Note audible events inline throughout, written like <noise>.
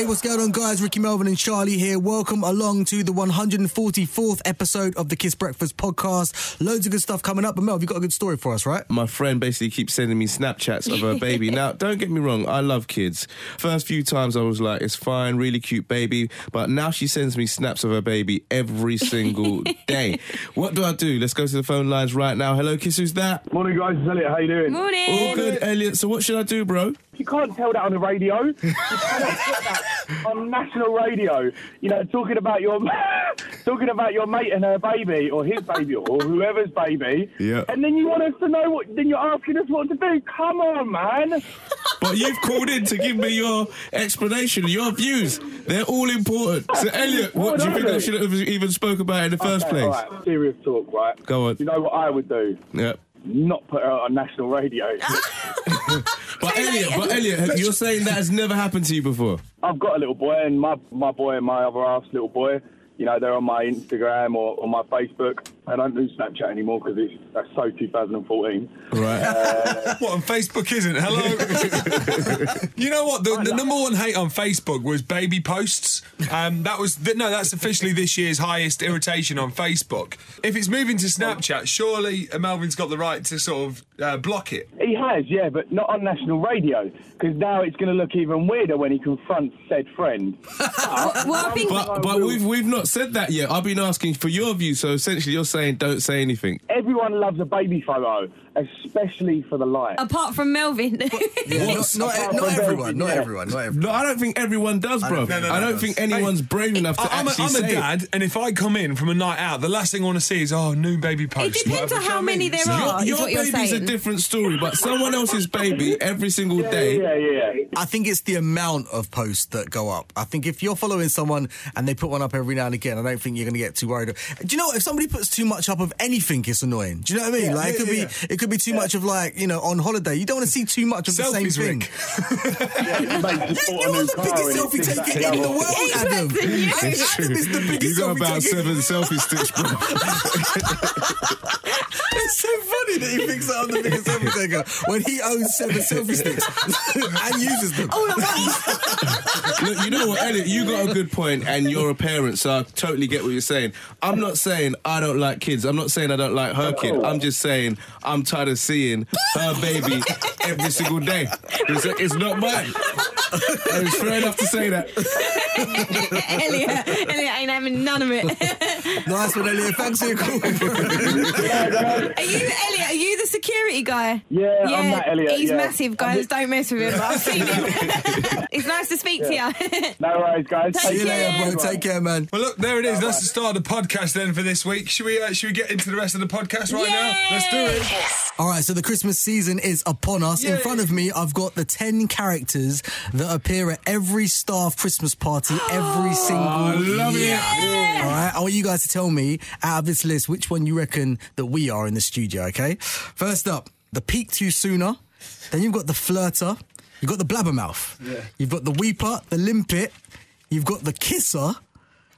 Hey, what's going on, guys? Ricky Melvin and Charlie here. Welcome along to the 144th episode of the Kiss Breakfast podcast. Loads of good stuff coming up. But Mel, have you got a good story for us, right? My friend basically keeps sending me Snapchats of her baby. <laughs> now, don't get me wrong, I love kids. First few times I was like, it's fine, really cute baby. But now she sends me snaps of her baby every single <laughs> day. What do I do? Let's go to the phone lines right now. Hello, Kiss, who's that? Morning, guys. It's Elliot. How you doing? Morning. All good, Elliot. So what should I do, bro? You can't tell that on the radio. You <laughs> cannot put that on national radio. You know, talking about your <laughs> talking about your mate and her baby, or his baby, or whoever's baby. Yeah. And then you want us to know what? Then you're asking us what to do. Come on, man. But you've called in to give me your explanation, your views. They're all important. So, <laughs> Elliot, what, do you think I should have even spoke about in the first Okay, place? right, serious talk, right? Go on. You know what I would do? Yeah. Not put her on national radio. <laughs> But Elliot, but Elliot, you're saying that has never happened to you before. I've got a little boy, and my my boy and my other half's little boy. You know, they're on my Instagram or on my Facebook. I don't do Snapchat anymore because it's that's so 2014. Right. <laughs> What on Facebook isn't? Hello. <laughs> you know what? The, the number one hate on Facebook was baby posts. Um, that was th- no, that's officially this year's highest irritation on Facebook. If it's moving to Snapchat, surely uh, Melvin's got the right to sort of uh, block it. He has, yeah, but not on national radio because now it's going to look even weirder when he confronts said friend. <laughs> Well, I think But but we've we've not said that yet. I've been asking for your view. So essentially, you're saying don't say anything. Everyone loves a baby photo, especially for the light. apart from Melvin. Yeah, <laughs> not, not, not everyone, not everyone, not everyone. No, I don't think everyone does, bro. I don't don't, think- No, no, no, think anyone's brave enough to I- I'm, a, actually I'm say a it. dad, and if I come in from a night out, the last thing I want to see is oh, new baby post. it post. depends whatever, on do you know how many there are. Your, your baby's saying. a different story, but someone else's baby every single yeah, day. yeah, yeah. I think it's the amount of posts that go up. I think if you're following someone and they put one up every now and again, I don't think you're going to get too worried. Do you know what? If somebody puts too much up of anything, it's annoying. Do you know what I mean? like it could yeah, be, it could be too much of like you know on holiday. You don't want to see too much of the same Rick. thing. Mate, <laughs> just You're the biggest selfie it's exactly taker in the world, It's Adam. better. Adam is the biggest You got about seven selfie sticks, bro. <laughs> It's so funny that he thinks that I'm the biggest selfie taker when he owns seven selfie sticks <laughs> and uses them. All at once. Look, you know what, Elliot? You got a good point, and you're a parent, so I totally get what you're saying. I'm not saying I don't like kids. I'm not saying I don't like her kid. I'm just saying I'm tired of seeing her baby every single day. It's, it's not mine. <laughs> And it's fair enough to say that. <laughs> Elliot, Elliot ain't having none of it. <laughs> Nice one, Elliot. Thanks for your call. Are you Elliot? Are you the security guy? Yeah, I'm that Elliot, He's yeah. massive, guys. Don't mess with him. I've seen him. it's nice to speak to you. No worries, guys. Take See you care. later, bro. Take care, man. Well, look, there it is. That's the start of the podcast then for this week. Should we? Uh, should we get into the rest of the podcast right now? Let's do it. All right, so the Christmas season is upon us. In front of me, I've got the 10 characters that appear at every staff Christmas party every <gasps> single I love it. year. All right, I want you guys to tell me out of this list which one you reckon that we are in the studio, okay? First up, the peak too sooner. Then you've got the flirter. You've got the blabbermouth. You've got the weeper, the limpet. You've got the kisser,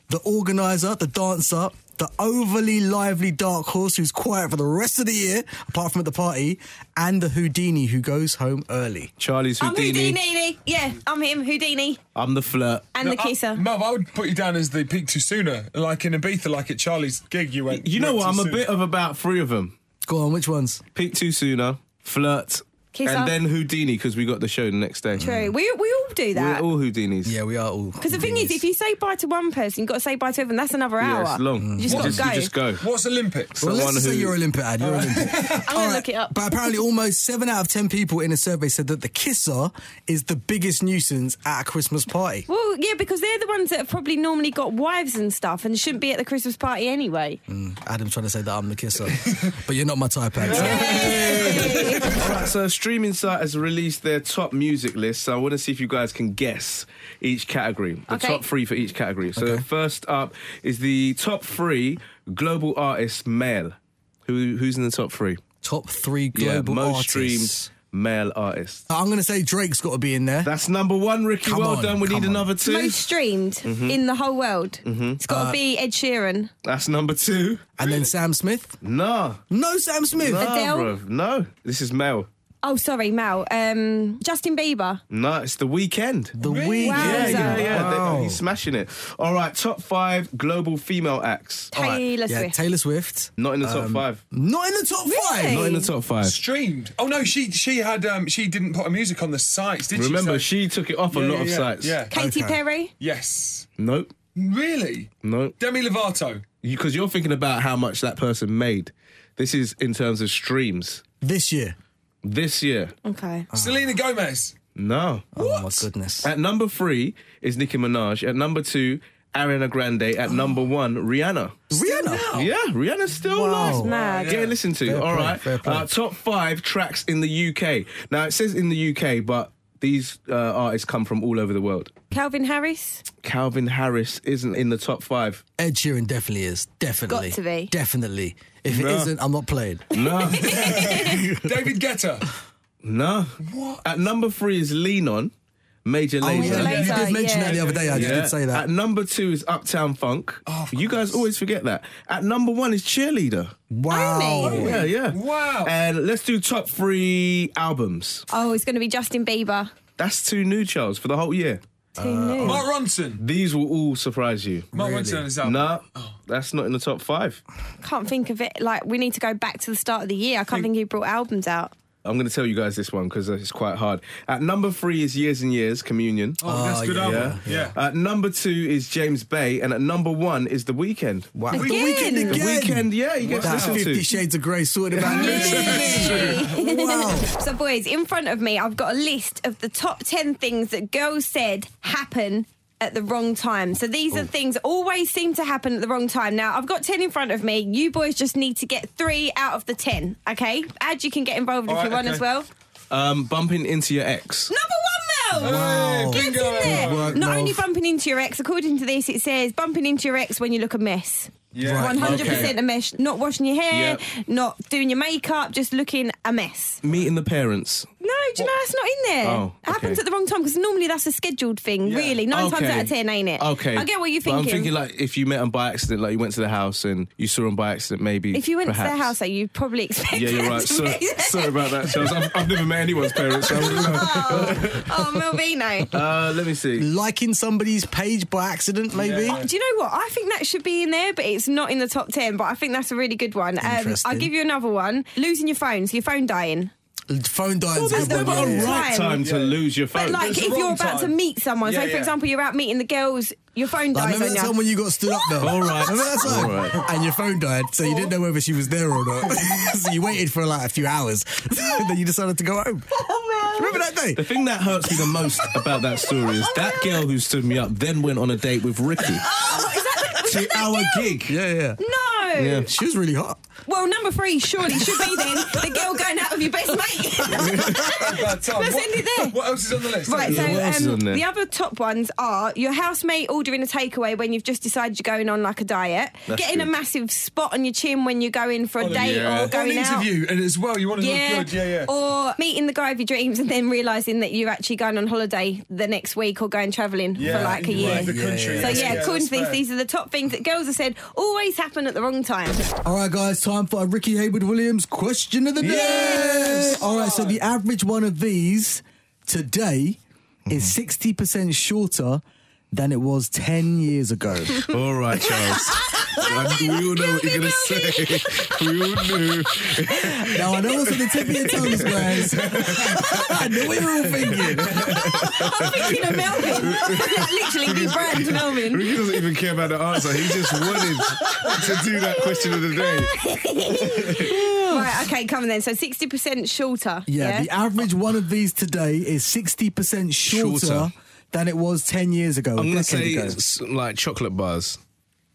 the organizer, the dancer, the overly lively dark horse who's quiet for the rest of the year, apart from at the party, and the Houdini who goes home early. Charlie's Houdini. I'm Houdini. Houdini. Yeah, I'm him, Houdini, I'm the flirt. and the I- kisser. Mel, I would put you down as the peak too sooner, like in Ibiza, like at Charlie's gig. You went. You know went what? too I'm a bit of about three of them. Go on, which ones? Peak too sooner, flirt, Kisser. and then Houdini because we got the show the next day. True. We, we all do that. We're all Houdinis. Yeah, we are all. Because the thing is, if you say bye to one person, you've got to say bye to everyone. That's another hour. Yeah, it's long. You just got to go. You just go. What's Olympics? Well, let's someone just say you're Olympic, Ad. You're Olympic. <laughs> I'm going All to look it up. But apparently, almost seven out of ten people in a survey said that the kisser is the biggest nuisance at a Christmas party. Well, yeah, because they're the ones that have probably normally got wives and stuff and shouldn't be at the Christmas party anyway. Mm, Adam's trying to say that I'm the kisser, <laughs> but you're not my type, Ad. Right, so a streaming site has released their top music list. So I want to see if you guys can guess each category. The Okay. top three for each category. So Okay. first up is the top three global artists male. Who who's in the top three? Top three global yeah, most artists. streamed male artists. I'm going to say Drake's got to be in there. That's number one, Ricky. Come well on, done. We come need on. another two. Most streamed Mm-hmm. in the whole world. It's got to be Ed Sheeran. That's number two. and then Sam Smith. No. No, Sam Smith. No, Adele? bro. No. This is male. Oh, sorry, Mal. Um, Justin Bieber. No, it's the Weeknd. The Really? week. Wow. Yeah, yeah, yeah. They- he's smashing it. All right, top five global female acts. All right, Taylor Yeah, Swift. Taylor Swift. Not in the top five. Not in the top five. Really? Not in the top five. Streamed. Oh no, she she had um she didn't put her music on the sites, did she? Remember, she? she took it off So- a lot yeah, of yeah, sites. Yeah. Katy Okay. Perry. Yes. Nope. Really? Nope. Demi Lovato. Because you're thinking about how much that person made. This is in terms of streams. This year. This year. Okay. Selena Gomez. No. Oh my goodness. At number three is Nicki Minaj. At number two, Ariana Grande. At <gasps> number one, Rihanna. Rihanna. Yeah, Rihanna's still Wow. alive. That's mad. Getting listened to. Fair All play, right. fair play. Uh, top five tracks in the UK. Now it says in the UK, but these uh, artists come from all over the world. Calvin Harris. Calvin Harris isn't in the top five. Ed Sheeran definitely is. Definitely. Got to be. Definitely. If it No. not I'm not playing. No, <laughs> <laughs> David Guetta. no. What? At number three is Lean On, Major Oh, yeah. You did mention yeah. that the other day. I did say that. At number two is Uptown Funk. Oh, you guys always forget that. At number one is Cheerleader. Wow. Only? Yeah, yeah. Wow. And let's do top three albums. Oh, it's going to be Justin Bieber. That's two new Charles for the whole year. Who knew? Uh, Mark Ronson. These will all surprise you. Mark Really? Ronson on his album. No, oh. that's not in the top five. Can't think of it. Like we need to go back to the start of the year. I can't think who brought albums out. I'm going to tell you guys this one because it's quite hard. At number three is Years and Years, Communion. Oh, that's a good yeah, album. Yeah. At number two is James Bay, and at number one is The Weeknd. Wow. Again? The weekend The The again. Weekend, yeah, you get to listen Fifty to. Shades of Grey sorted about. <laughs> wow. <laughs> So, boys, in front of me, I've got a list of the top 10 things that girls said happen at the wrong time. So, these are things always seem to happen at the wrong time. Now, I've got 10 in front of me. You boys just need to get three out of the 10, okay? Ad, you can get involved All if you want okay. as well. Um, bumping into your ex. Number one, Mel! Wow. Get in there. Work, Not Mel. only bumping into your ex, according to this, it says bumping into your ex when you look a mess. Yeah. Right. 100% okay. a mess. Not washing your hair, Yep. not doing your makeup, just looking a mess. Meeting the parents. No, do you know that's not in there? Oh, It happens at the wrong time because normally that's a scheduled thing. Yeah. Really, nine times out of ten, ain't it? Okay. I get what you're But thinking. I'm thinking like if you met them by accident, like you went to the house and you saw them by accident, maybe. if you went to perhaps. their house, though, you'd probably expect. Yeah, you're right. to Sorry, sorry about that, Charles. I've, I've never met anyone's parents. So I don't know. oh, Melvino. <laughs> Uh, let me see. Liking somebody's page by accident, maybe. Yeah. Do you know what? I think that should be in there, but it's not in the top ten. But I think that's a really good one. Um, I'll give you another one. Losing your phone, so your phone dying. Phone dies. Well, there's never one, a yeah. right time to Yeah. lose your phone. But like, It's if you're wrong about to meet someone, Yeah, say for yeah. example, you're out meeting the girls, your phone Like, dies remember on that you. time when you got stood up though? All right. Remember that time? All right. And your phone died, so you didn't know whether she was there or not. <laughs> so you waited for like a few hours. <laughs> then you decided to go home. <laughs> Remember that day? The thing that hurts me the most about that story is that girl who stood me up then went on a date with Ricky to our gig. Yeah, yeah. No. Yeah. She was really hot. Well, number three surely should be then the girl going out with your best mate. <laughs> Bad time. Let's What- end it there. What else is on the list? Right, Yeah, what else is so on um, there? the other top ones are your housemate ordering a takeaway when you've just decided you're going on like a diet, That's getting a good. massive spot on your chin when you're going for a date yeah. or On going an out. interview, and as well, you want to Yeah. look good. Yeah, yeah. Or meeting the guy of your dreams and then realising that you're actually going on holiday the next week or going travelling yeah, for like a year. leave the country. So yeah, according to that's these, fair. these are the top things that girls have said always happen at the wrong time. All right, guys, time for a Rickie Haywood Williams question of the day. Yes! All right, so the average one of these today is 60% shorter than it was 10 years ago. <laughs> All right, Charles. <laughs> I- we all know what you're going to say. <laughs> We all knew. now, I know what's on the tip of your tongues, guys. I know what you're all thinking. I'm thinking of Melvin. Literally, big brand Melvin. Ricky doesn't even care about the answer. He just wanted to do that question of the day. Right, okay, come on then. So 60% shorter. Yeah, the average one of these today is 60% shorter, Shorter. Than it was 10 years ago. a I'm going to say ago. it's like chocolate bars.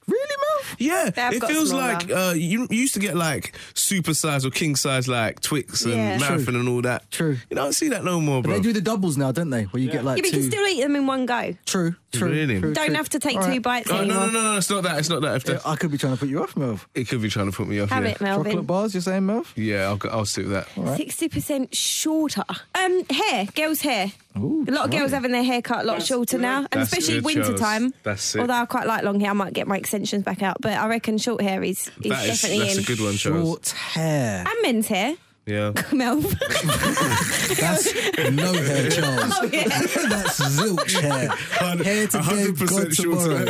Really, Mel? Yeah, They have it got feels smaller. like uh, you, you used to get like super size or king size like Twix and Yeah. Marathon True. and all that. True. You don't see that no more, But bro. they do the doubles now, don't they? Where you get like Yeah, but you two. can still eat them in one go. True, true. Really? true, Don't true. have to take All two right. bites Oh, no, no, no, no, it's not that. It's not that. If Yeah, that I could be trying to put you off, Melv. it could be trying to put me off. Have yeah. it, Melvin. Chocolate bars, you're saying, Melv? Yeah, I'll, go- I'll stick with that. Sixty percent shorter. Um, hair, girls' hair. Ooh, a lot of girls having their hair cut a lot That's shorter good. now, and That's especially good, winter Charles. time. That's it. Although I quite like long hair, I might get my extensions back out. But I reckon short hair is, is That is definitely that's in. a good one, Charles. Short hair. And men's hair. Yeah. <laughs> Mel. That's no hair, Charles. oh yeah, <laughs> That's zilch hair. Hair today, 100% God tomorrow.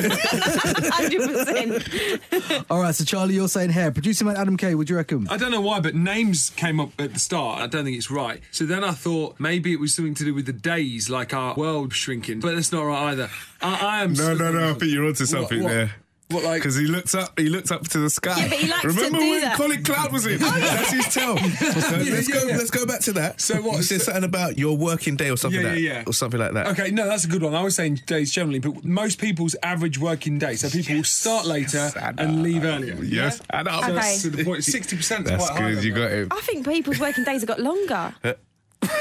hundred percent. <laughs> All right, so Charlie, you're saying hair. Producer man Adam K, what do you reckon? I don't know why, but names came up at the start. I don't think it's right. So then I thought maybe it was something to do with the days, like our world shrinking. But that's not right either. I, I am. No, no, no. I think you're onto something what? there. What, like- Because he looked up, he looked up to the sky. Yeah, but he likes to Remember do when that. Colin Cloud was in? Oh, that's his tell. <laughs> So let's yeah, go. yeah. Let's go back to that. So what- You said so- something about your working day or something Yeah, like yeah, yeah. or something like that. Okay, no, that's a good one. I was saying days generally, but most people's average working day. So people will start later I know. and leave earlier. Yes, I know. So, Okay. so the point, sixty percent. That's quite good. then, You though. got it. I think people's working days have got longer. Uh,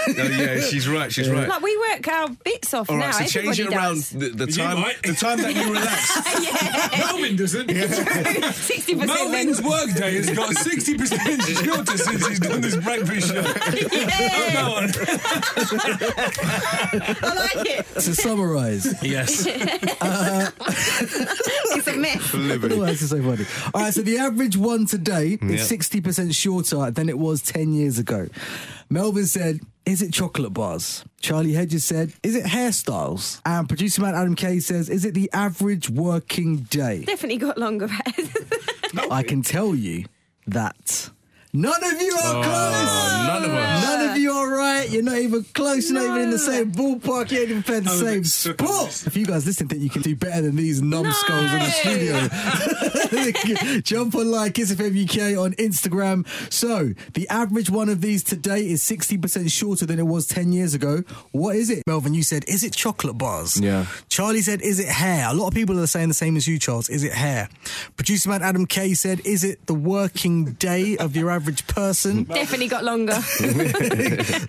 Oh yeah, she's right. She's right. Like we work our bits off All now. right, so change Everybody it around does. the, the You time. might. The time that you <laughs> relax. Melvin doesn't. <laughs> Sixty percent. Melvin's workday has got sixty percent shorter since he's done this breakfast show. Oh, go on. I like it. To summarise. yes. <laughs> It's a mess. Oh, that's so funny. All right, so the average one today is 60% shorter than it was 10 years ago. Melvin said, Is it chocolate bars? Charlie Hedges said, Is it hairstyles? And producer man Adam Kay says, Is it the average working day? Definitely got longer. I can tell you that none of you are oh, close. Oh, none of us. None of you are right. You're not even close. You're not even in the same ballpark. You ain't even playing the I'm same bit stuck on sport. If you guys listen, think you can do better than these numbskulls in the studio. <laughs> <laughs> Jump on like Kiss FM UK on Instagram. So the average one of these today is 60% shorter than it was 10 years ago. What is it? Melvin, you said, is it chocolate bars? Yeah. Charlie said, is it hair? A lot of people are saying the same as you, Charles. Is it hair? Producer man Adam Kay said, is it the working day of your average person? <laughs> Definitely got longer. <laughs>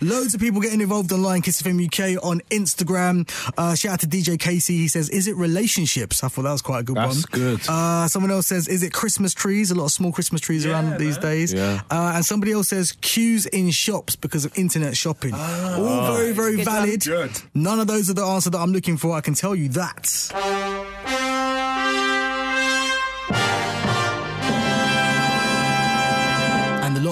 Loads of people getting involved online. Kiss FM UK on Instagram. Uh, shout out to DJ Casey. He says, "Is it relationships?" I thought that was quite a good That's one. good. Uh, someone else says, "Is it Christmas trees?" A lot of small Christmas trees around these days. Yeah. Uh, and somebody else says queues in shops because of internet shopping. All very, very Good valid. Good. None of those are the answer that I'm looking for. I can tell you that.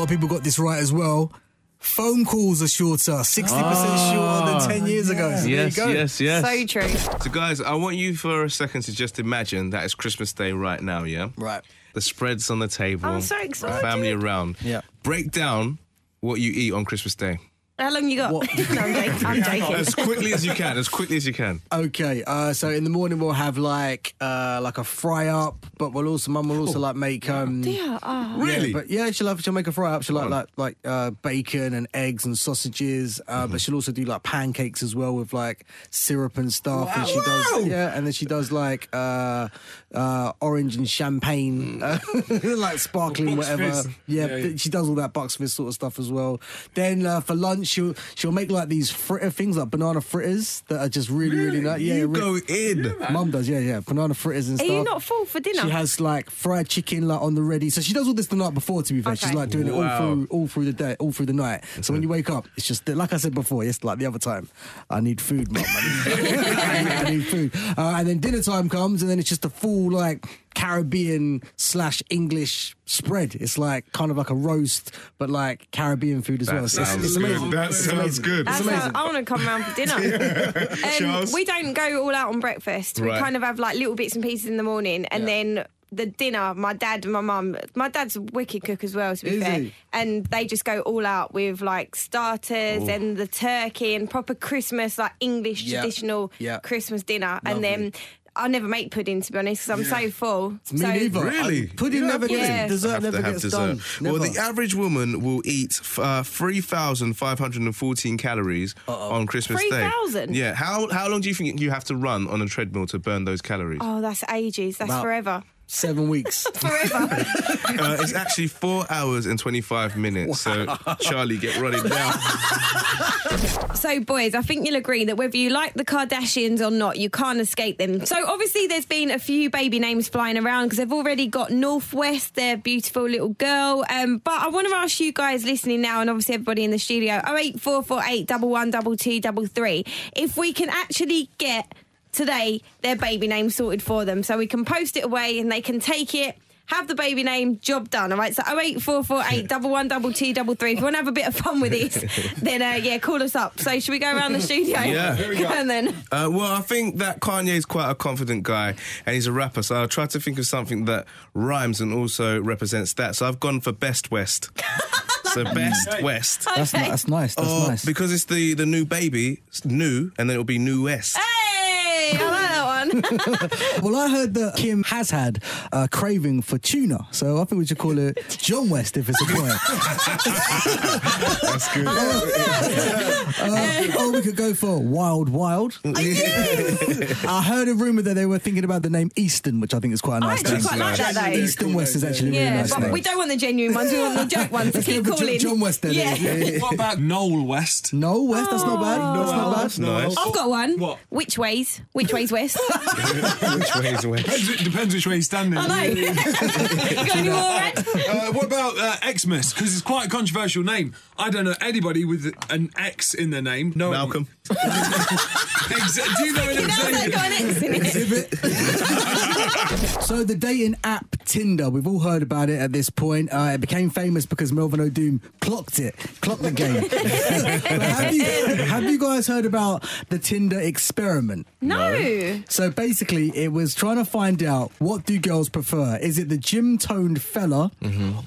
Lot of people got this right as well. Phone calls are shorter, 60% ah. shorter than 10 years ago. So you Yes, go. yes, yes. so true. So, guys, I want you for a second to just imagine that it's Christmas Day right now, yeah? Right. The spreads on the table. I'm so excited. Family around. Yeah. Break down what you eat on Christmas Day. How long you got? What? <laughs> no, I'm joking. <laughs> I'm joking. As quickly as you can, as quickly as you can. Okay, uh, so in the morning we'll have like uh, like a fry up, but we'll also mum will also like make um Yeah, oh. Really? But yeah, she'll have she'll make a fry up. She'll like like like uh, bacon and eggs and sausages. Uh, But she'll also do like pancakes as well with like syrup and stuff. And she does yeah, and then she does like uh, uh, orange and champagne, uh, <laughs> like sparkling whatever. Yeah, Yeah, yeah. she does all that Bucks Fizz sort of stuff as well. Then uh, for lunch she'll she'll make like these fritter things like banana fritters that are just really really, nice. Yeah, you re- go in. Mum does, yeah, yeah. Banana fritters and Are stuff. you not full for dinner? She has like fried chicken like on the ready. So she does all this the night before. To be fair, she's like doing it all through all through the day, all through the night. So when you wake up, it's just like I said before. Yes, like the other time, I need food, mum. I need, <laughs> I need, food. Uh, and then dinner time comes, and then it's just a full like Caribbean slash English spread. It's like kind of like a roast, but like Caribbean food as That well. So it's, it's amazing. That sounds good. That's amazing. how- I want to come around for dinner. <laughs> Um, we don't go all out on breakfast. We kind of have like little bits and pieces in the morning, and then the dinner. My dad and my mum. My dad's a wicked cook as well. To be Is fair, he? and they just go all out with like starters and the turkey and proper Christmas, like English Yeah. traditional Yeah. Christmas dinner, Lovely. and then. I never make pudding to be honest because I'm so full. Me so, neither. Really? I- pudding never gets pudding? dessert Have never to have gets dessert. done. Well, Never. the average woman will eat uh, 3,514 calories on Christmas Day. 3,000? Yeah. How how long do you think you have to run on a treadmill to burn those calories? Oh, that's ages. That's About- forever. Seven weeks. <laughs> Forever. <laughs> Uh, it's actually four hours and 25 minutes. So, Charlie, get running down. <laughs> So, boys, I think you'll agree that whether you like the Kardashians or not, you can't escape them. So, obviously, there's been a few baby names flying around because they've already got Northwest, their beautiful little girl. Um, but I want to ask you guys listening now, and obviously everybody in the studio, 08448 112233, if we can actually get today their baby name sorted for them so we can post it away and they can take it have the baby name, job done. All right, so 08448 double one double two double three. If you want to have a bit of fun with this, <laughs> then uh, yeah, call us up. So should we go around the studio? Yeah. Here we go. <laughs> and then Uh, well, I think that Kanye is quite a confident guy and he's a rapper, so I'll try to think of something that rhymes and also represents that. So I've gone for Best West. <laughs> so Best West. That's, Okay. ni- that's nice. That's Oh, nice. Because it's the, the new baby, it's new, and then it'll be New West. Hey, I like that one. <laughs> Well, I heard that Kim has had a craving for tuna, so I think we should call it John West if it's a boy. That's good. Uh, or we could go for Wild Wild. I heard a rumor that they were thinking about the name Easton, which I think is quite a I nice actually name. quite like that though. Easton West is actually a really Yeah, nice but name. we don't want the genuine ones. We want the joke ones to Let's keep go for Jo- calling. John West then. Yeah. Yeah, yeah, yeah. What about Noel West? No, West, that's not bad. That's not bad. Nice. I've got one. What? Which ways? Which ways west? <laughs> <laughs> Which way is West? Depends, depends which way he's standing. I know. <laughs> got any more, Ed? Uh, what about uh, Xmas? Because it's quite a controversial name. I don't know anybody with an X in their name. No, Malcolm. Exa- do you know an You know that an X in. So the dating app Tinder, we've all heard about it at this point. Uh, it became famous because Melvin Odoom clocked it, clocked the game. <laughs> But have, you, have you guys heard about the Tinder experiment? No. So basically, it was trying to find out what do girls prefer? Is it the gym-toned fella,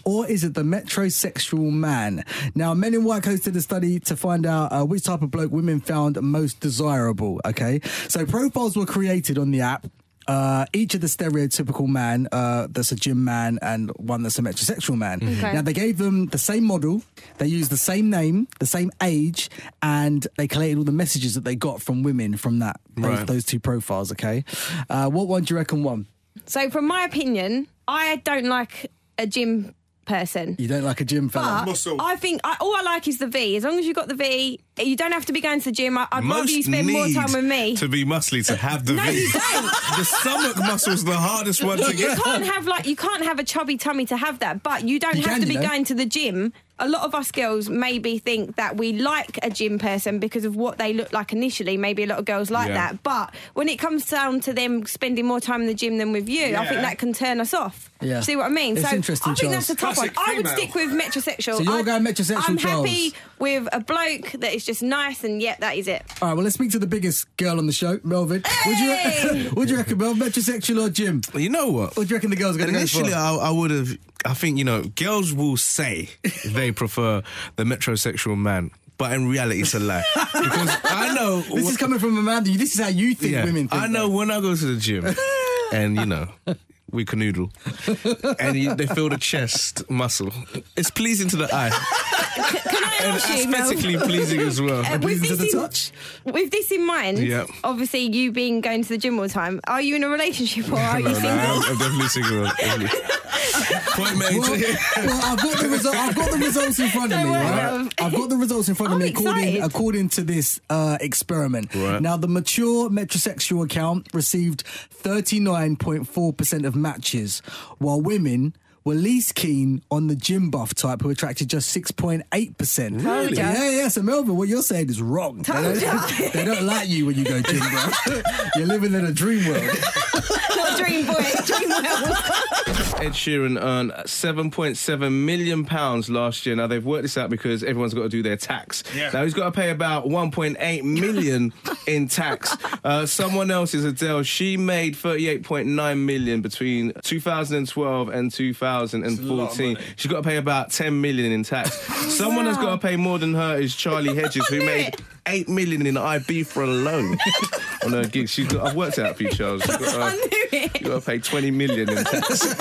or is it the metrosexual man? Now, Men in White hosted a study to find out uh, which type of bloke women found most desirable. Okay, so profiles were created on the app. Uh, each of the stereotypical man uh, that's a gym man and one that's a metrosexual man. Okay. Now they gave them the same model, they used the same name, the same age, and they collated all the messages that they got from women from that those, Right. those two profiles. Okay, uh, what one do you reckon won? So, from my opinion, I don't like a gym person. You don't like a gym fella. But Muscle. I think I, all I like is the V. As long as you've got the V, you don't have to be going to the gym. I, I'd rather Most you spend more time with me. to be muscly to have the No, V. you don't. <laughs> The stomach muscle's the hardest one to you get. can't have like you can't have a chubby tummy to have that, but you don't You have can, to be you know. going to the gym. A lot of us girls maybe think that we like a gym person because of what they look like initially. Maybe a lot of girls like Yeah. that, but when it comes down to them spending more time in the gym than with you, I think that can turn us off. Yeah. See what I mean? It's so interesting, I think Charles. that's a tough Classic one. I would stick with metrosexual. So you're I- going metrosexual, I'm Charles. happy with a bloke that is just nice, and yep, that is it. All right, well, let's speak to the biggest girl on the show, Melvin. Would you, Hey! <laughs> would you reckon, Mel, metrosexual or gym? You know what? What do you reckon the girls are going to go Initially. I, I would have. I think you know, girls will say <laughs> they prefer the metrosexual man, but in reality, it's a lie because I know. <laughs> This is coming from Amanda. This is how you think yeah, women think. I know when I go to the gym, and you know. We canoodle, and you, they feel the chest muscle. It's pleasing to the eye, <laughs> Can I and ask you, Mel? aesthetically pleasing as well. Uh, with Pleasing to this, the in, touch. with this in mind, Yeah. obviously you being going to the gym all the time, are you in a relationship or are <laughs> you No, no, single? I'm, I'm definitely single. definitely. Point made. Well, well, I've got the result. I've got the results in front of <laughs> Don't me. worry, Right? I've got the results in front of I'm me according excited. according to this uh, experiment. Right. Now, the mature metrosexual account received thirty nine point four percent of matches, while women. Were least keen on the gym buff type, who attracted just six point eight percent. Told ya. Yeah, yeah. So Melvin, what you're saying is wrong. They don't, <laughs> they don't like you when you go gym, buff. <laughs> You're living in a dream world. <laughs> Not dream boy, dream world. Ed Sheeran earned 7.7 million pounds last year. Now they've worked this out because everyone's got to do their tax. Yeah. Now he's got to pay about 1.8 million in tax. Uh, someone else is Adele. She made 38.9 million between 2012 and 2014. She's got to pay about 10 million in tax. <laughs> Someone that's got to pay more than her is Charlie Hedges, who made 8 million in Ibiza alone <laughs> on her gig. She's got, I've worked it out for you, Charles. She's got, uh, I <laughs> knew you got to pay 20 million in tax.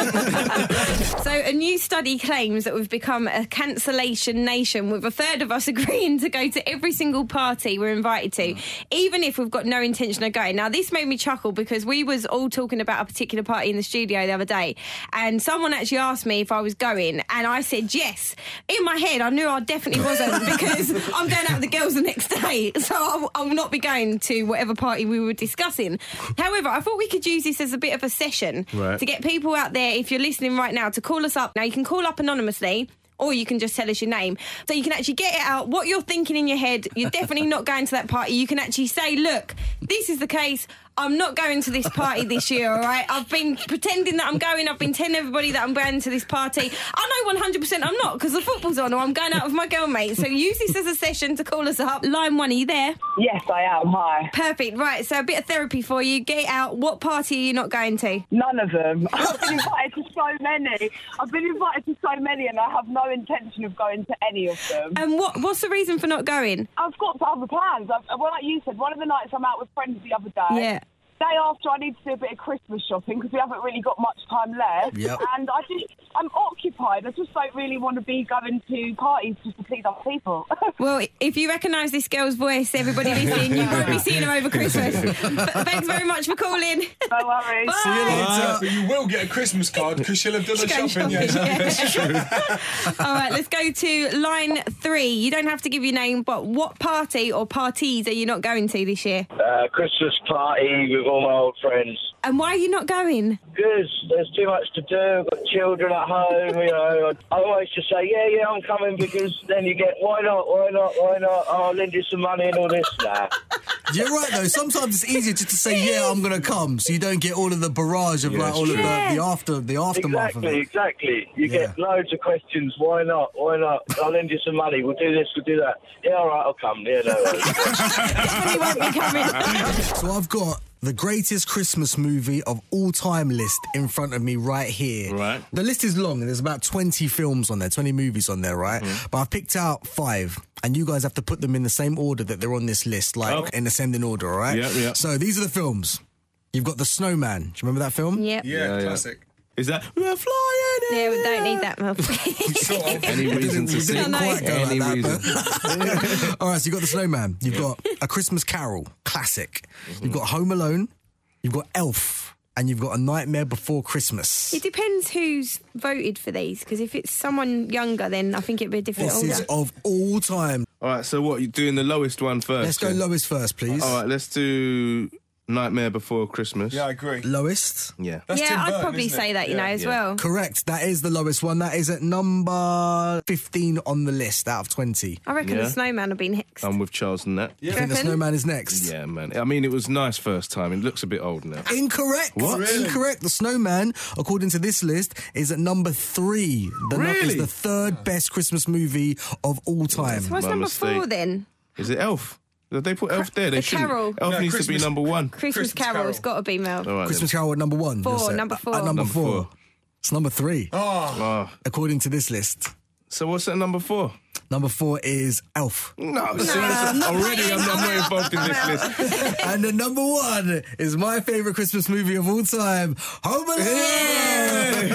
<laughs> So, a new study claims that we've become a cancellation nation, with a third of us <laughs> agreeing to go to every single party we're invited to, mm. even if we've got no intention of going. Now, this made me chuckle because we was all talking about a particular party in the studio the other day, and someone actually asked me if I was going, and I said yes. In my head, I knew I definitely wasn't because I'm going out with the girls the next day, so I, I will not be going to whatever party we were discussing. However, I thought we could use this as a bit of a session Right. to get people out there, if you're listening right now, to call us up. Now, you can call up anonymously. Or you can just tell us your name. So you can actually get it out, what you're thinking in your head. You're definitely not going to that party. You can actually say, look, this is the case. I'm not going to this party this year, all right? I've been pretending that I'm going. I've been telling everybody that I'm going to this party. I know 100% I'm not because the football's on or I'm going out with my girl mates. So use this as a session to call us up. Line one, are you there? Yes, I am. Hi. Perfect. Right. So a bit of therapy for you. Get out. What party are you not going to? None of them. <laughs> I've been invited to so many. I've been invited to so many, and I have no intention of going to any of them. And what what's the reason for not going? I've got other plans. I've, well, like you said, one of the nights I'm out with friends the other day. Yeah. Day after, I need to do a bit of Christmas shopping because we haven't really got much time left. Yep. And I just, I'm occupied. I just don't really want to be going to parties just to please other people. <laughs> Well, if you recognise this girl's voice, everybody listening, you won't be seeing her over Christmas. <laughs> But thanks very much for calling. no worries. Bye. See you later. But you will get a Christmas card because she'll have done the Go shopping. Yeah, shopping, that's true. <laughs> All right, let's go to line three. You don't have to give your name, but what party or parties are you not going to this year? uh, Christmas party with all my old friends. And why are you not going? Because there's too much to do. I've got children at home, you know. I I always just say, yeah, yeah, I'm coming because then you get, why not, why not, why not? Oh, I'll lend you some money and all this. Nah. You're right though. Sometimes it's easier just to say, "Yeah, I'm gonna come," so you don't get all of the barrage of like all of the, Yeah. the after the aftermath of Exactly, it. exactly. You Yeah. get loads of questions. Why not? Why not? I'll lend you some money. We'll do this. We'll do that. Yeah, all right. I'll come. Yeah, no worries. <laughs> Definitely won't be coming. So I've got the greatest Christmas movie of all time list in front of me right here. Right. The list is long and there's about 20 films on there, 20 movies on there, right? Mm-hmm. But I've picked out five. And you guys have to put them in the same order that they're on this list, like Okay. in ascending order, all right? Yeah, yeah. So these are the films. You've got The Snowman. Do you remember that film? Yep. Yeah, Yeah, yeah. classic. Is that we're flying? in Yeah, we don't need that, Mel. <laughs> Sort of. <laughs> Any reason to We sing? didn't quite go Any like that, but- <laughs> All right, so you've got The Snowman. You've got A Christmas Carol, classic. Mm-hmm. You've got Home Alone. You've got Elf. And you've got A Nightmare Before Christmas. It depends who's voted for these, because if it's someone younger, then I think it'd be a different This is of all time. All right. So what? You doing the lowest one first? Let's go then? lowest first, please. All right. Let's do Nightmare Before Christmas. Yeah, I agree. Lowest. Yeah. That's Tim yeah, I'd Burton, probably isn't it? say that, you Yeah. know, as Yeah. well. Correct. That is the lowest one. That is at number 15 on the list out of 20. I reckon Yeah. the snowman will be next. I'm with Charles and that. I think the snowman is next. Yeah, man. I mean, it was nice first time. It looks a bit old now. Incorrect. What? Really? Incorrect. The Snowman, according to this list, is at number three. The nu- is Really? the third best Christmas movie of all time. What's My number mistake. four then? Is it Elf? Did they put Elf there? They the shouldn't. Carol. Elf No, needs to be Christmas- number one. Christmas, Christmas Carol. Carol. It's got to be Mel. All right. Christmas then. Carol at number one. Four, you'll say. number four. At number Number four. four. It's number three, Oh, Oh. according to this list. So what's at number four? Number four is Elf. No, see, already I'm not more involved in this list. <laughs> and the number one is my favorite Christmas movie of all time, Home Alone. <laughs>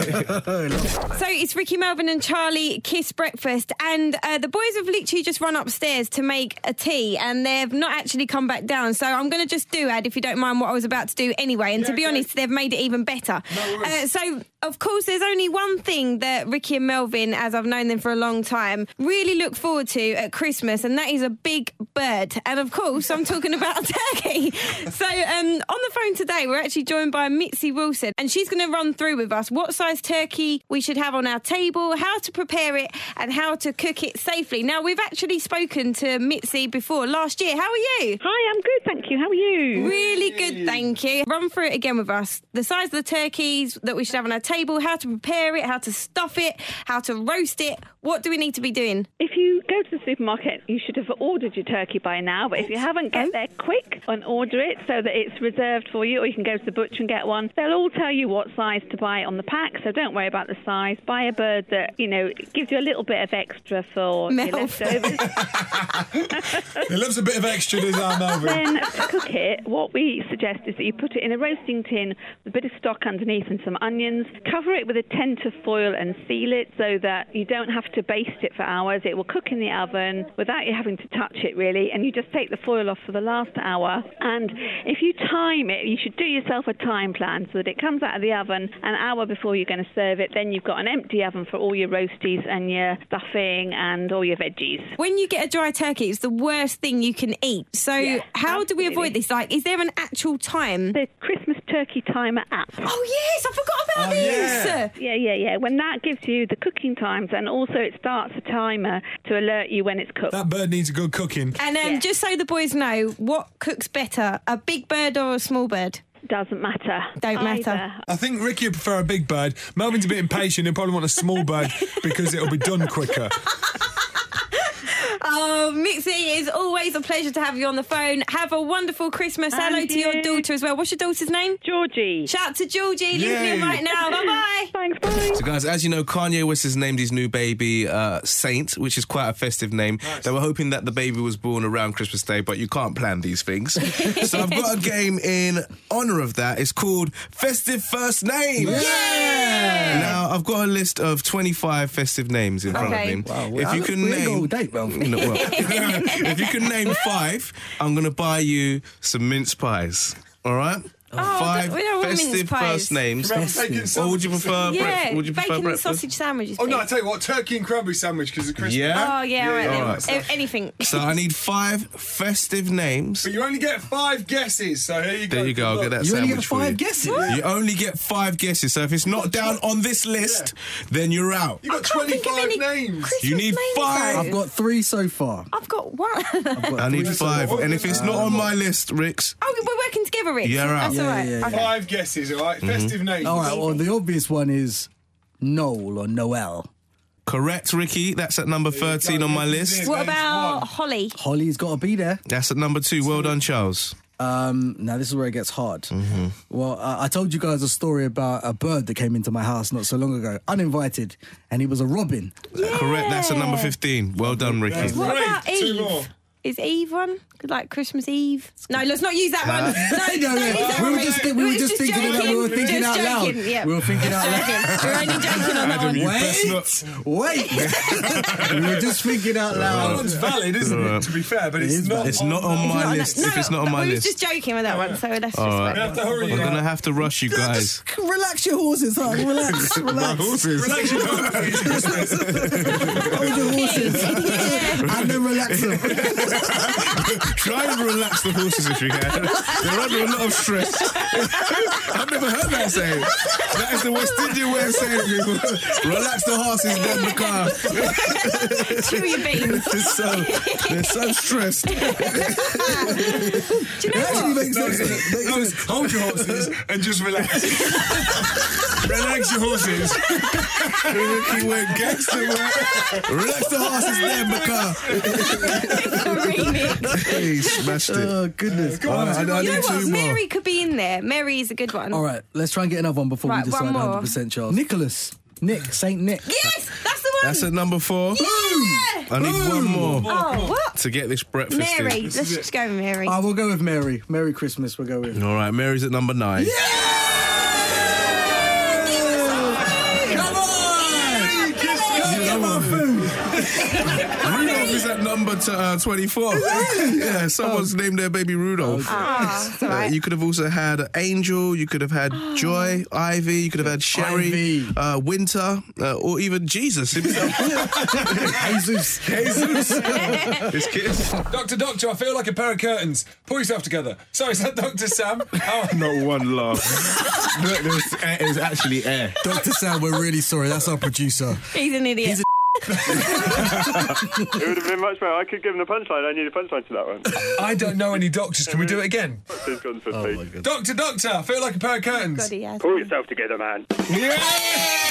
So it's Ricky Melvin and Charlie Kiss Breakfast, and uh, the boys have literally just run upstairs to make a tea, and they've not actually come back down. So I'm going to just do, Ad, if you don't mind, what I was about to do anyway. And to be honest, they've made it even better. Uh, so, of course, there's only one thing that Ricky and Melvin, as I've known them for a long time, really look forward to at Christmas, and that is a big bird. And of course, I'm talking about <laughs> turkey. So, um, on the phone today, we're actually joined by Mitzi Wilson, and she's going to run through with us what size turkey we should have on our table, how to prepare it, and how to cook it safely. Now, we've actually spoken to Mitzi before last year. How are you? Hi, I'm good, thank you. How are you? Really good, thank you. Run through it again with us. The size of the turkeys that we should have on our table, how to prepare it, how to stuff it, how to roast it. What do we need to be doing? If you go to the supermarket, you should have ordered your turkey by now. But if you haven't, get there quick and order it so that it's reserved for you, or you can go to the butcher and get one. They'll all tell you what size to buy on the pack, so don't worry about the size. Buy a bird that you know gives you a little bit of extra for Mel. your leftovers. <laughs> <laughs> he loves a bit of extra, does our Melvin? then to cook it, what we suggest is that you put it in a roasting tin with a bit of stock underneath and some onions. Cover it with a tent of foil and seal it so that you don't have to baste it for hours. It will cook in the oven without you having to touch it really, and you just take the foil off for the last hour. And if you time it, you should do yourself a time plan so that it comes out of the oven an hour before you're going to serve it. Then you've got an empty oven for all your roasties and your stuffing and all your veggies. When you get a dry turkey, it's the worst thing you can eat. So, Yeah, how do we avoid this? Like, is there an actual time? The Christmas Turkey Timer app. Oh, yes, I forgot about Oh, this. yeah. Yeah, yeah, yeah. When that gives you the cooking times and also it starts a timer to alert you when it's cooked. That bird needs a good cooking. And um, just so the boys know, what cooks better, a big bird or a small bird? Doesn't matter. Don't matter. Either. I think Ricky would prefer a big bird. Melvin's a bit impatient. He'll probably want a small bird <laughs> because it'll be done quicker. Oh, Mitzi, it's always a pleasure to have you on the phone. Have a wonderful Christmas. Hello And to your daughter as well. What's your daughter's name? Georgie. Shout out to Georgie, listening Yay. right now. Bye bye. <laughs> Thanks, bye. So, guys, as you know, Kanye West has named his new baby uh, Saint, which is quite a festive name. They were hoping that the baby was born around Christmas Day, but you can't plan these things. <laughs> so, I've got a game in honor of that. It's called Festive First Name. Yeah! Now, I've got a list of 25 festive names in front of me. Wow, if you can we ain't got all name. date, <laughs> Well, if you can name five, I'm going to buy you some mince pies. All right? Five we don't want mince festive pies. first names. Bacon Or would you prefer Yeah, breakfast? Would you prefer bacon and breakfast? sausage sandwiches. Oh no! I please. tell you what, turkey and cranberry sandwich because it's Christmas. Yeah. Oh, yeah, all right Yeah, then. all right. Uh, anything. So I need five festive names. But you only get five guesses, so here you go. There you go. I'll Good get that luck. You only sandwich get for five you. guesses. You only get five guesses. So if it's not down on this list, then you're out. You got can't think of 25 any names. Christmas You need names, five. though. I've got three so far. I've got one. I need five. And if it's not on my list, Rix, Oh, we're working together, Rick. You're out. That's all Yeah, right. yeah, yeah. Okay. Five guesses, all right? Mm-hmm. Festive names. All right, well, the obvious one is Noel or Noel. correct, Ricky. That's at number 13 on my list. What about. Holly? Holly's got to be there. That's at number two. Well done, Charles. Um, now this is where it gets hard. Mm-hmm. Well, uh, I told you guys a story about a bird that came into my house not so long ago, uninvited, and he was a robin. Correct. That's at number 15. Well done, Ricky. What about Two Eve? more. Is Eve one? Like Christmas Eve? No, let's not use that one. Uh, <laughs> <laughs> no, No, don't no, we were one. just we were It's just thinking joking. that we were thinking Just out loud. joking, yeah. We were thinking out loud. Joking. We're only joking on that <laughs> Adam, one. Wait, wait. we were just thinking out That loud. one's valid, isn't it? To be fair, but it's is not. valid. It's not on my No, no, list. no, If it's not on no, my we list. was just joking with that one, so let's just. All We right. have to hurry I'm you. going to have to rush you guys. Relax your horses, huh? Relax, relax. Relax your horses. Hold your horses, and then relax them. <laughs> Try and relax the horses if you can. They're under a lot of stress. <laughs> I've never heard that saying. That is the West Indian way of saying it, people. Relax the horses, then the car. <laughs> Chew your beans. They're so, they're so stressed. Do you know It actually what? makes No, sense. no, no, hold your horses and just relax. Relax your horses. <laughs> He went gangster, man. Relax the horses, then the car. Remix. Hey, he smashed it. Oh goodness! All right, I, I You know need what? more. Mary could be in there. Mary is a good one. All right, let's try and get another one before Right, we decide one more. 100 percent Charles. Nicholas, Nick, Saint Nick. Yes, that's the one. That's at number four. Yeah. I need one more Oh, what? to get this breakfast Mary. in. Let's just go with Mary. Ah, we'll go with Mary. Merry Christmas. We'll go with. All right, Mary's at number nine. Rudolph number t- uh, 24. <laughs> yeah, someone's named their baby Rudolph. Ah, it's all Uh, you could have also had Angel, you could have had Joy, Ivy, you could have had Sherry, Ivy. uh, Winter, uh, or even Jesus himself. <laughs> Jesus. Jesus. <laughs> His kids. Doctor, doctor, I feel like a pair of curtains. Pull yourself together. Sorry, is that Doctor Sam? Oh, Not one laugh. it was actually air. Dr. Sam, we're really sorry. That's our producer. He's an idiot. It would have been much better. I could give him a punchline. I need a punchline to that one. <laughs> I don't know any doctors. Can we do it again? Please go on for Pete. Doctor, doctor, I feel like a pair of curtains. God, he has. Pull yourself together, man. Yeah!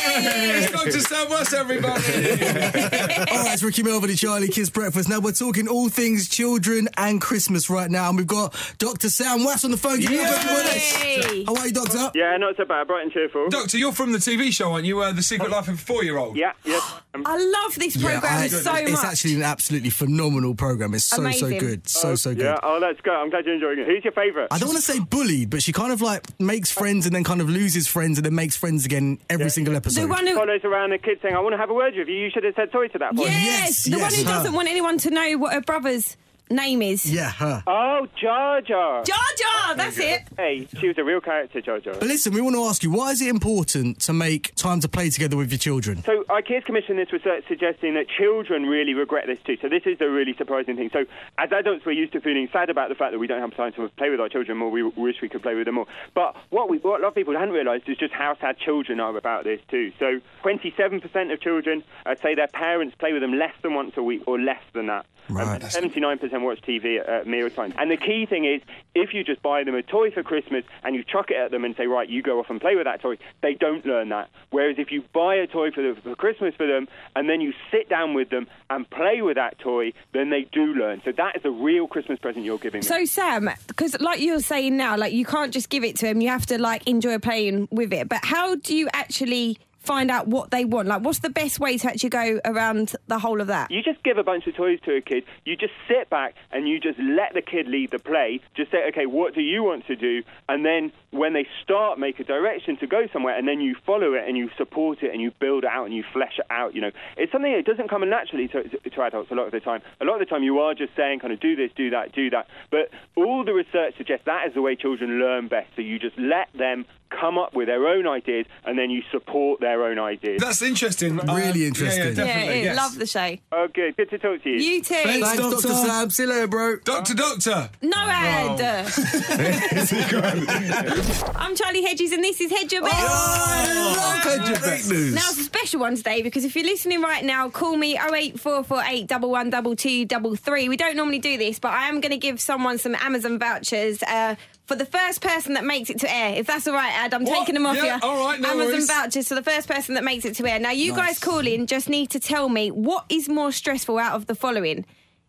It's Dr. Sam West, everybody. <laughs> All right, it's Ricky Melvin and Charlie Kids Breakfast. Now we're talking all things children and Christmas right now, and we've got Dr. Sam Wass on the phone. Give me Yay! How are you, Doctor? Yeah, not so bad. Bright and cheerful. Doctor, you're from the TV show, aren't you? Uh, the Secret Life of a Four-Year-Old. Yeah, yes. <gasps> Um, I love this program I- so it's much. It's actually an absolutely phenomenal program. It's so so good, so so good. yeah, oh, that's good. I'm glad you're enjoying it. Who's your favourite? I don't want to say bullied, but she kind of like makes friends and then kind of loses friends and then makes friends again every single episode. the one who. Follows around the kid saying, I want to have a word with you. You should have said sorry to that boy. Yes, Yes, the one who her. doesn't want anyone to know what her brother's name is. Yeah, her. Oh, Jar Jar. Jar Jar, that's it. Hey, she was a real character, Jar Jar. But listen, we want to ask you, why is it important to make time to play together with your children? So IKEA's commissioned this research suggesting that children really regret this too. So this is a really surprising thing. So as adults, we're used to feeling sad about the fact that we don't have time to play with our children more. We wish we could play with them more. But what, we, what a lot of people hadn't realised is just how sad children are about this too. So 27% of children uh, say their parents play with them less than once a week or less than that. Right. Um, 79% watch TV at, at meal time. And the key thing is, if you just buy them a toy for Christmas and you chuck it at them and say, right, you go off and play with that toy, they don't learn that. Whereas if you buy a toy for, the, for Christmas for them and then you sit down with them and play with that toy, then they do learn. So that is a real Christmas present you're giving them. So Sam, because like you're saying now, like you can't just give it to him. You have to like enjoy playing with it. But how do you actually find out what they want? Like, what's the best way to actually go around the whole of that? You just give a bunch of toys to a kid. You just sit back and you just let the kid lead the play. Just say, okay, what do you want to do? And then when they start, make a direction to go somewhere, and then you follow it and you support it and you build it out and you flesh it out. You know, it's something that doesn't come naturally to, to, adults a lot of the time. A lot of the time, you are just saying, kind of, do this, do that, do that. But all the research suggests that is the way children learn best. So you just let them come up with their own ideas and then you support their own ideas. That's interesting. Really Uh, interesting. yeah, Yeah, definitely. yeah, yes. love the show. Oh, good. Good to talk to you. You too. Thanks, Thanks, Dr. Doctor. Sam. See you later, bro. Doctor, doctor. No ad. <laughs> I'm Charlie Hedges, and this is Hedge Your Bet. I love Hedge Your Bet. Now it's a special one today because if you're listening right now, call me 08448 112233. We don't normally do this, but I am going to give someone some Amazon vouchers. Uh, for the first person that makes it to air, if that's all right, Ad, I'm What? taking them off Yeah, you. all right, no Amazon worries. vouchers for the first person that makes it to air. Now, you guys call in just need to tell me what is more stressful out of the following.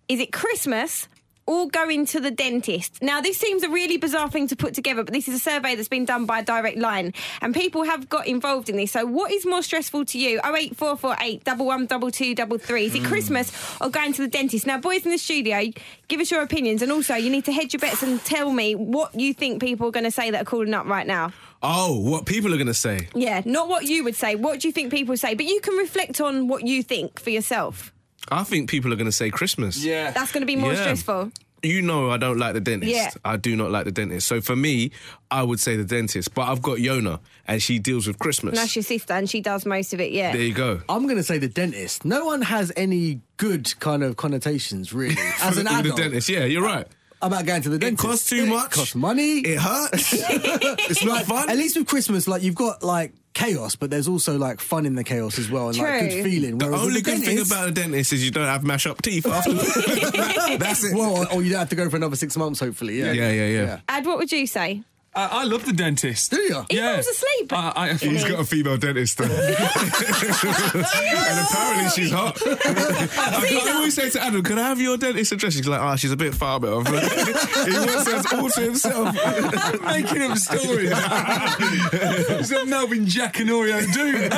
Is it Christmas or going to the dentist? Now, this seems a really bizarre thing to put together, but this is a survey that's been done by Direct Line, and people have got involved in this. So, what is more stressful to you? 08448 112233. Is it hmm. Christmas or going to the dentist? Now, boys in the studio, give us your opinions, and also you need to hedge your bets and tell me what you think people are going to say that are calling up right now. Oh, what people are going to say. Yeah, not what you would say. What do you think people say? But you can reflect on what you think for yourself. I think people are going to say Christmas. Yeah. That's going to be more Yeah. stressful. You know I don't like the dentist. Yeah. I do not like the dentist. So for me, I would say the dentist. But I've got Yona and she deals with Christmas. That's your sister, and she does most of it. Yeah. there you go. I'm going to say the dentist. No one has any good kind of connotations, really. <laughs> As an With adult, the dentist. Yeah, you're right. About going to the dentist. It costs too much. It costs money. It hurts. <laughs> it's not fun. At least with Christmas, like you've got like chaos, but there's also like fun in the chaos as well, and like good feeling. the Whereas with only the good thing about a dentist is you don't have mash up teeth afterwards. <laughs> <laughs> That's it. well, or, or you don't have to go for another six months, hopefully. Yeah, Yeah, yeah, yeah. Ad, what would you say? Uh, I love the dentist. Do you? He falls asleep. I, I, He's got a female dentist, though. <laughs> and apparently she's hot. <laughs> I, I always say to Adam, "Can I have your dentist address?" She's like, "Ah, she's a bit far, but I'm like, <laughs> he wants us all to himself." making up stories. It's not Melvin Jack and Oreo dude.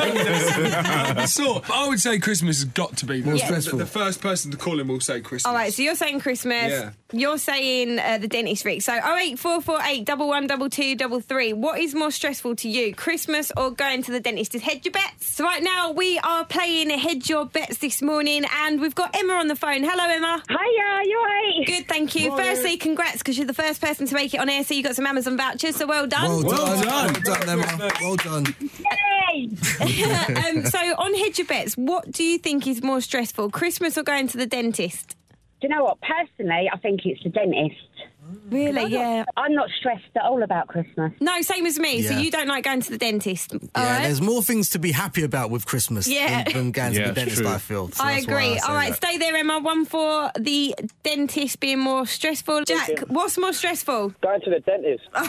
so I would say Christmas has got to be more stressful. The, the first person to call him will say Christmas. All right, so you're saying Christmas. Yeah. You're saying uh, the dentist, Rick. So 08448 112233. What is more stressful to you, Christmas or going to the dentist? Is hedge your bets. So right now we are playing hedge your bets this morning, and we've got Emma on the phone. Hello, Emma. Hiya, you alright? Good, thank you. Firstly, congrats because you're the first person to make it on air, so you got some Amazon vouchers. So well done. Well Well done, done. well done, Emma. Well done. Yay! <laughs> um, so on hedge your bets, what do you think is more stressful, Christmas or going to the dentist? Do you know what? Personally, I think it's the dentist. Really? Yeah. I'm not stressed at all about Christmas. No, same as me. So you don't like going to the dentist. Yeah, right? there's more things to be happy about with Christmas Yeah. than, than going to the dentist. true. I feel. So I agree. say All right, that. stay there, Emma. One for the dentist being more stressful. Jack, what's more stressful? Going to the dentist <laughs> Two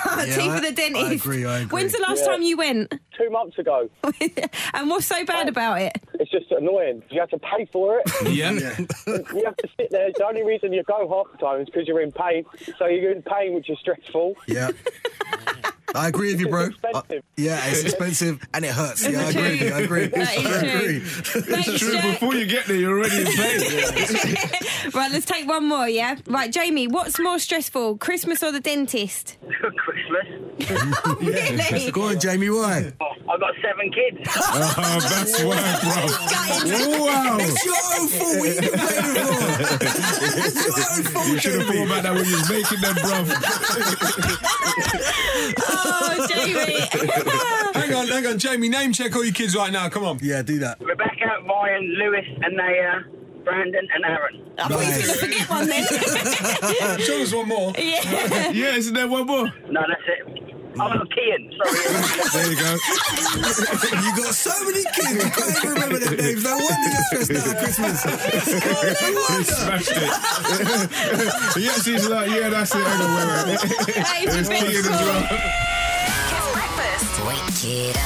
I- for the dentist. I agree, I agree. When's the last Yeah. time you went? two months ago. <laughs> and what's so bad about it? It's just annoying. You have to pay for it. <laughs> Yeah. you have to sit there. The only reason you go half the time is because you're in pain. So you're in pain, which is stressful. Yeah. I agree with you, bro. It's. Uh, yeah, it's expensive and it hurts. Yeah, I agree. with you, I agree. That is <laughs> I true. agree. Thanks, True, Jack. before you get there, you're already in pain. <laughs> Right, let's take one more, yeah? Right, Jamie, what's more stressful, Christmas or the dentist? <laughs> Christmas. really? Go on, Jamie. Why? I've got seven kids. <laughs> oh, that's why, bro. Wow. <laughs> It's your own fault. What are you complaining for? It's your own fault. You should have thought about that when you was making them, bro. Oh, Jamie. <laughs> hang on, hang on, Jamie. Name check all your kids right now. Come on. Yeah, do that. Rebecca, Ryan, Lewis, Anaya, Brandon, and Aaron. I thought you were going to forget one then. Show us one more. yeah. Yeah, isn't there one more? No, that's it. Oh, no, Kian. Sorry. There you go. You got so many kids, you can't even remember their names. No wonder you're stressed out at Christmas. He smashed it. yeah, she's like, yeah, that's it. Hang on, wait, wait. That is It's the best Kean as song. well. Kiss breakfast. Wake it up.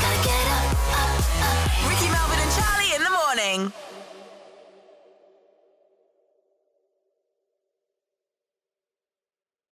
Gotta get up, up, up. Rickie Melvin and Charlie in the morning.